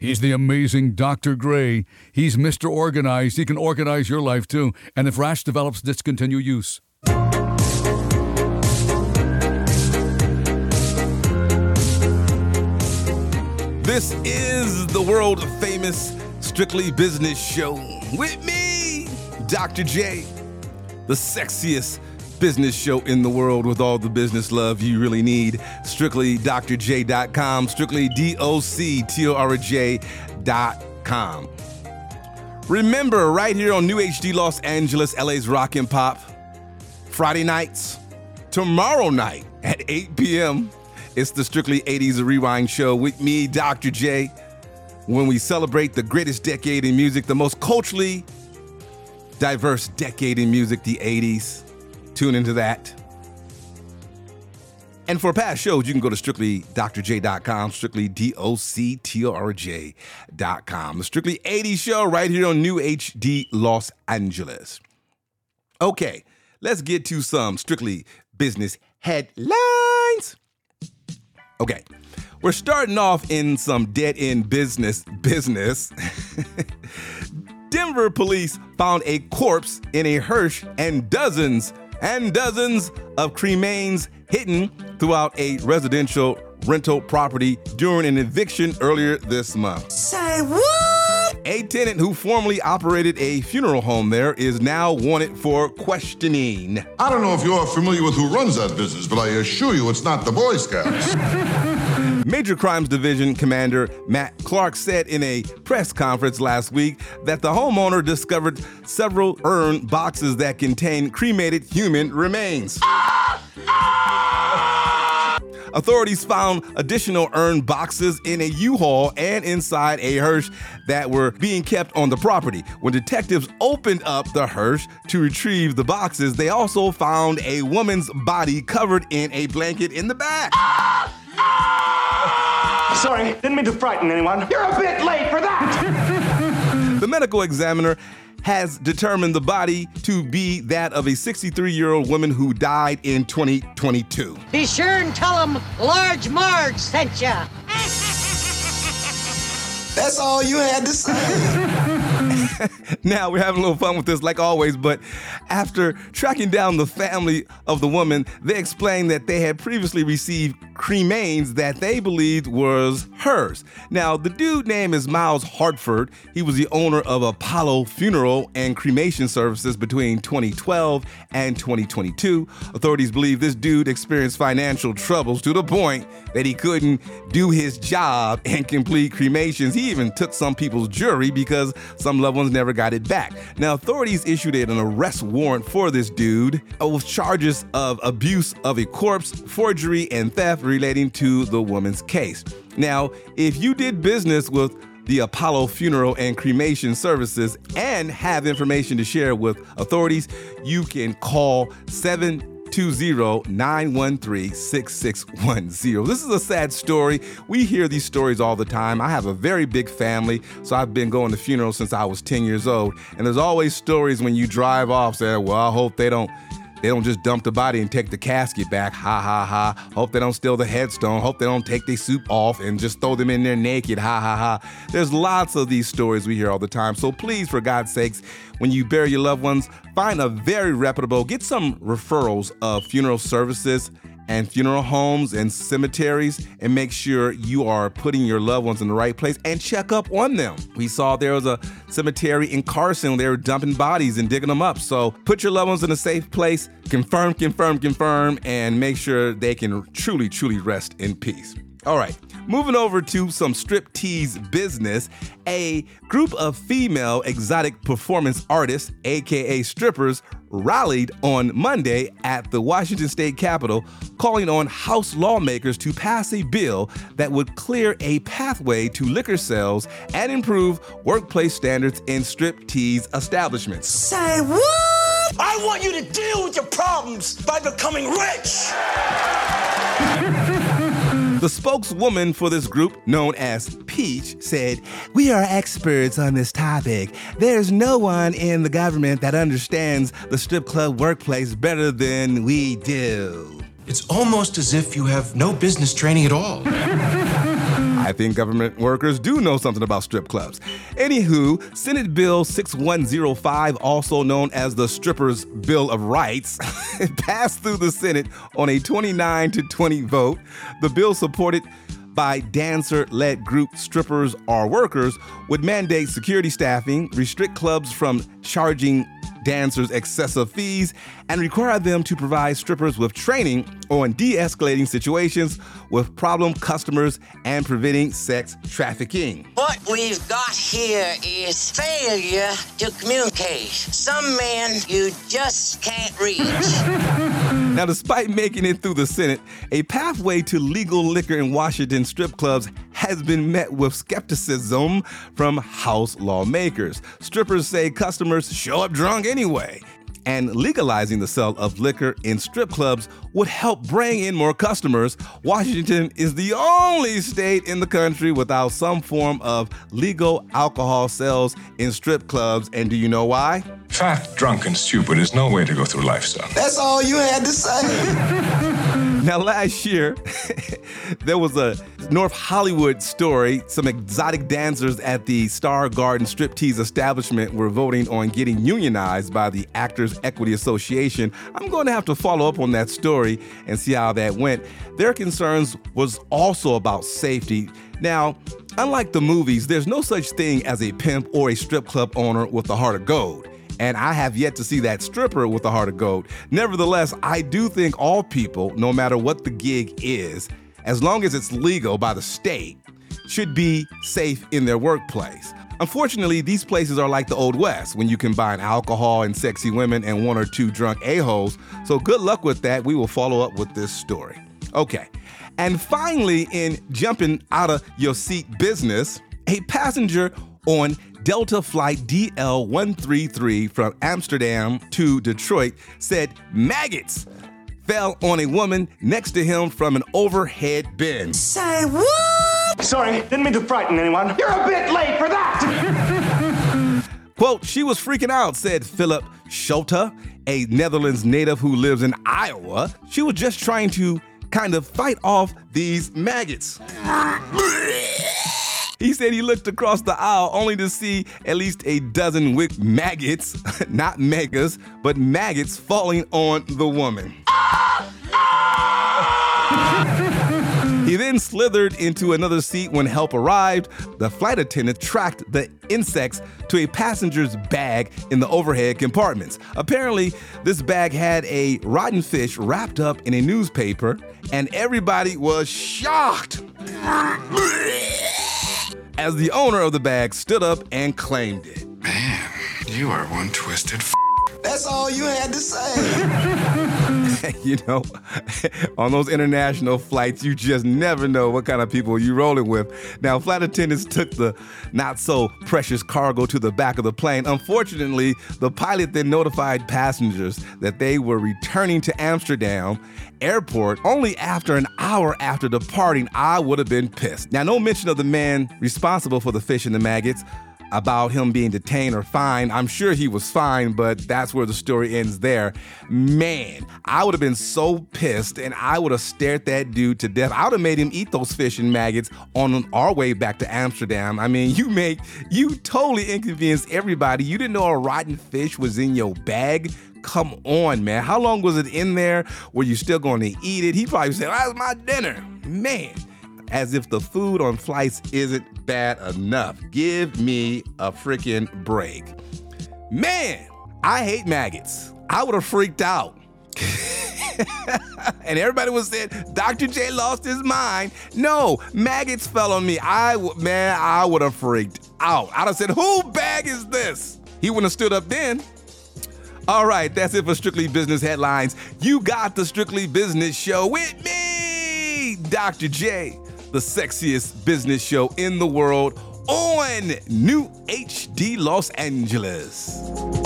He's the amazing Dr. Gray. He's Mr. Organized. He can organize your life too. And if rash develops, discontinue use. This is the world famous Strictly Business Show with me, Dr. J, the sexiest business show in the world with all the business love you really need. Strictly StrictlyDrJ.com, strictly D O C T O R J.com. Remember, right here on New HD Los Angeles, LA's Rock and Pop, Friday nights, tomorrow night at 8 p.m. It's the Strictly 80s Rewind Show with me, Dr. J, when we celebrate the greatest decade in music, the most culturally diverse decade in music, the 80s. Tune into that. And for past shows, you can go to strictlydrj.com, strictly D O C T O R J.com. The Strictly 80s show right here on New HD Los Angeles. Okay, let's get to some strictly business headlines. Okay, we're starting off in some dead end business. Business. Denver police found a corpse in a Hirsch and dozens and dozens of cremains hidden throughout a residential rental property during an eviction earlier this month. Say what? A tenant who formerly operated a funeral home there is now wanted for questioning. I don't know if you're familiar with who runs that business, but I assure you it's not the Boy Scouts. Major Crimes Division Commander Matt Clark said in a press conference last week that the homeowner discovered several urn boxes that contain cremated human remains. Authorities found additional urn boxes in a U-Haul and inside a hearse that were being kept on the property. When detectives opened up the hearse to retrieve the boxes, they also found a woman's body covered in a blanket in the back. Sorry, didn't mean to frighten anyone. You're a bit late for that. The medical examiner has determined the body to be that of a 63 year old woman who died in 2022. Be sure and tell them Large Marge sent ya. That's all you had to say. now we're having a little fun with this like always but after tracking down the family of the woman they explained that they had previously received cremains that they believed was hers. Now the dude name is miles harford. He was the owner of apollo funeral and cremation services between 2012 and 2022 authorities believe this dude experienced financial troubles to the point that he couldn't do his job and complete cremations. He even took some people's jewelry because some loved ones never got it back. Now, authorities issued an arrest warrant for this dude with charges of abuse of a corpse, forgery, and theft relating to the woman's case. Now, if you did business with the Apollo Funeral and Cremation Services and have information to share with authorities, you can call 7 20913-6610. This is a sad story. We hear these stories all the time. I have a very big family, so I've been going to funerals since I was 10 years old. And there's always stories when you drive off saying, "Well, I hope they don't they don't just dump the body and take the casket back. Ha ha ha. Hope they don't steal the headstone. Hope they don't take their soup off and just throw them in there naked. Ha ha ha. There's lots of these stories we hear all the time. So please, for God's sakes, when you bury your loved ones, find a very reputable, get some referrals of funeral services and funeral homes and cemeteries and make sure you are putting your loved ones in the right place and check up on them. We saw there was a cemetery in Carson, they were dumping bodies and digging them up. So put your loved ones in a safe place, confirm, confirm, confirm, and make sure they can truly, truly rest in peace. All right, moving over to some striptease business. A group of female exotic performance artists, aka strippers, rallied on Monday at the Washington State Capitol, calling on House lawmakers to pass a bill that would clear a pathway to liquor sales and improve workplace standards in striptease establishments. Say what? I want you to deal with your problems by becoming rich. The spokeswoman for this group, known as Peach, said, We are experts on this topic. There's no one in the government that understands the strip club workplace better than we do. It's almost as if you have no business training at all. I think government workers do know something about strip clubs. Anywho, Senate Bill 6105, also known as the Strippers Bill of Rights, passed through the Senate on a 29 to 20 vote. The bill supported by dancer led group strippers are workers would mandate security staffing, restrict clubs from charging dancers excessive fees, and require them to provide strippers with training on de escalating situations with problem customers and preventing sex trafficking. What we've got here is failure to communicate. Some men you just can't reach. Now, despite making it through the Senate, a pathway to legal liquor in Washington strip clubs has been met with skepticism from House lawmakers. Strippers say customers show up drunk anyway. And legalizing the sale of liquor in strip clubs would help bring in more customers. Washington is the only state in the country without some form of legal alcohol sales in strip clubs. And do you know why? Fat, drunk, and stupid is no way to go through life, son. That's all you had to say. Now, last year, there was a North Hollywood story. Some exotic dancers at the Star Garden striptease establishment were voting on getting unionized by the Actors Equity Association. I'm going to have to follow up on that story and see how that went. Their concerns was also about safety. Now, unlike the movies, there's no such thing as a pimp or a strip club owner with a heart of gold and I have yet to see that stripper with a heart of gold. Nevertheless, I do think all people, no matter what the gig is, as long as it's legal by the state, should be safe in their workplace. Unfortunately, these places are like the Old West when you combine alcohol and sexy women and one or two drunk a-holes. So good luck with that. We will follow up with this story. Okay. And finally, in jumping out of your seat business, a passenger on Delta Flight DL 133 from Amsterdam to Detroit said maggots fell on a woman next to him from an overhead bin. Say what? Sorry, didn't mean to frighten anyone. You're a bit late for that. Quote, she was freaking out, said Philip Schulte, a Netherlands native who lives in Iowa. She was just trying to kind of fight off these maggots. He said he looked across the aisle only to see at least a dozen wick maggots, not megas, but maggots falling on the woman. He then slithered into another seat when help arrived. The flight attendant tracked the insects to a passenger's bag in the overhead compartments. Apparently, this bag had a rotten fish wrapped up in a newspaper, and everybody was shocked as the owner of the bag stood up and claimed it. Man, you are one twisted f- That's all you had to say. you know, on those international flights, you just never know what kind of people you're rolling with. Now, flight attendants took the not so precious cargo to the back of the plane. Unfortunately, the pilot then notified passengers that they were returning to Amsterdam airport only after an hour after departing. I would have been pissed. Now, no mention of the man responsible for the fish and the maggots about him being detained or fined. I'm sure he was fine, but that's where the story ends there. Man, I would have been so pissed and I would have stared that dude to death. I would have made him eat those fish and maggots on our way back to Amsterdam. I mean, you make you totally inconvenienced everybody. You didn't know a rotten fish was in your bag. Come on, man. How long was it in there? Were you still going to eat it? He probably said, That's my dinner. Man as if the food on flights isn't bad enough. Give me a freaking break. Man, I hate maggots. I would have freaked out. and everybody was saying Dr. J lost his mind. No, maggots fell on me. I man, I would have freaked out. I'd have said, "Who bag is this?" He wouldn't have stood up then. All right, that's it for Strictly Business headlines. You got the Strictly Business Show with me, Dr. J, the sexiest business show in the world on New HD Los Angeles.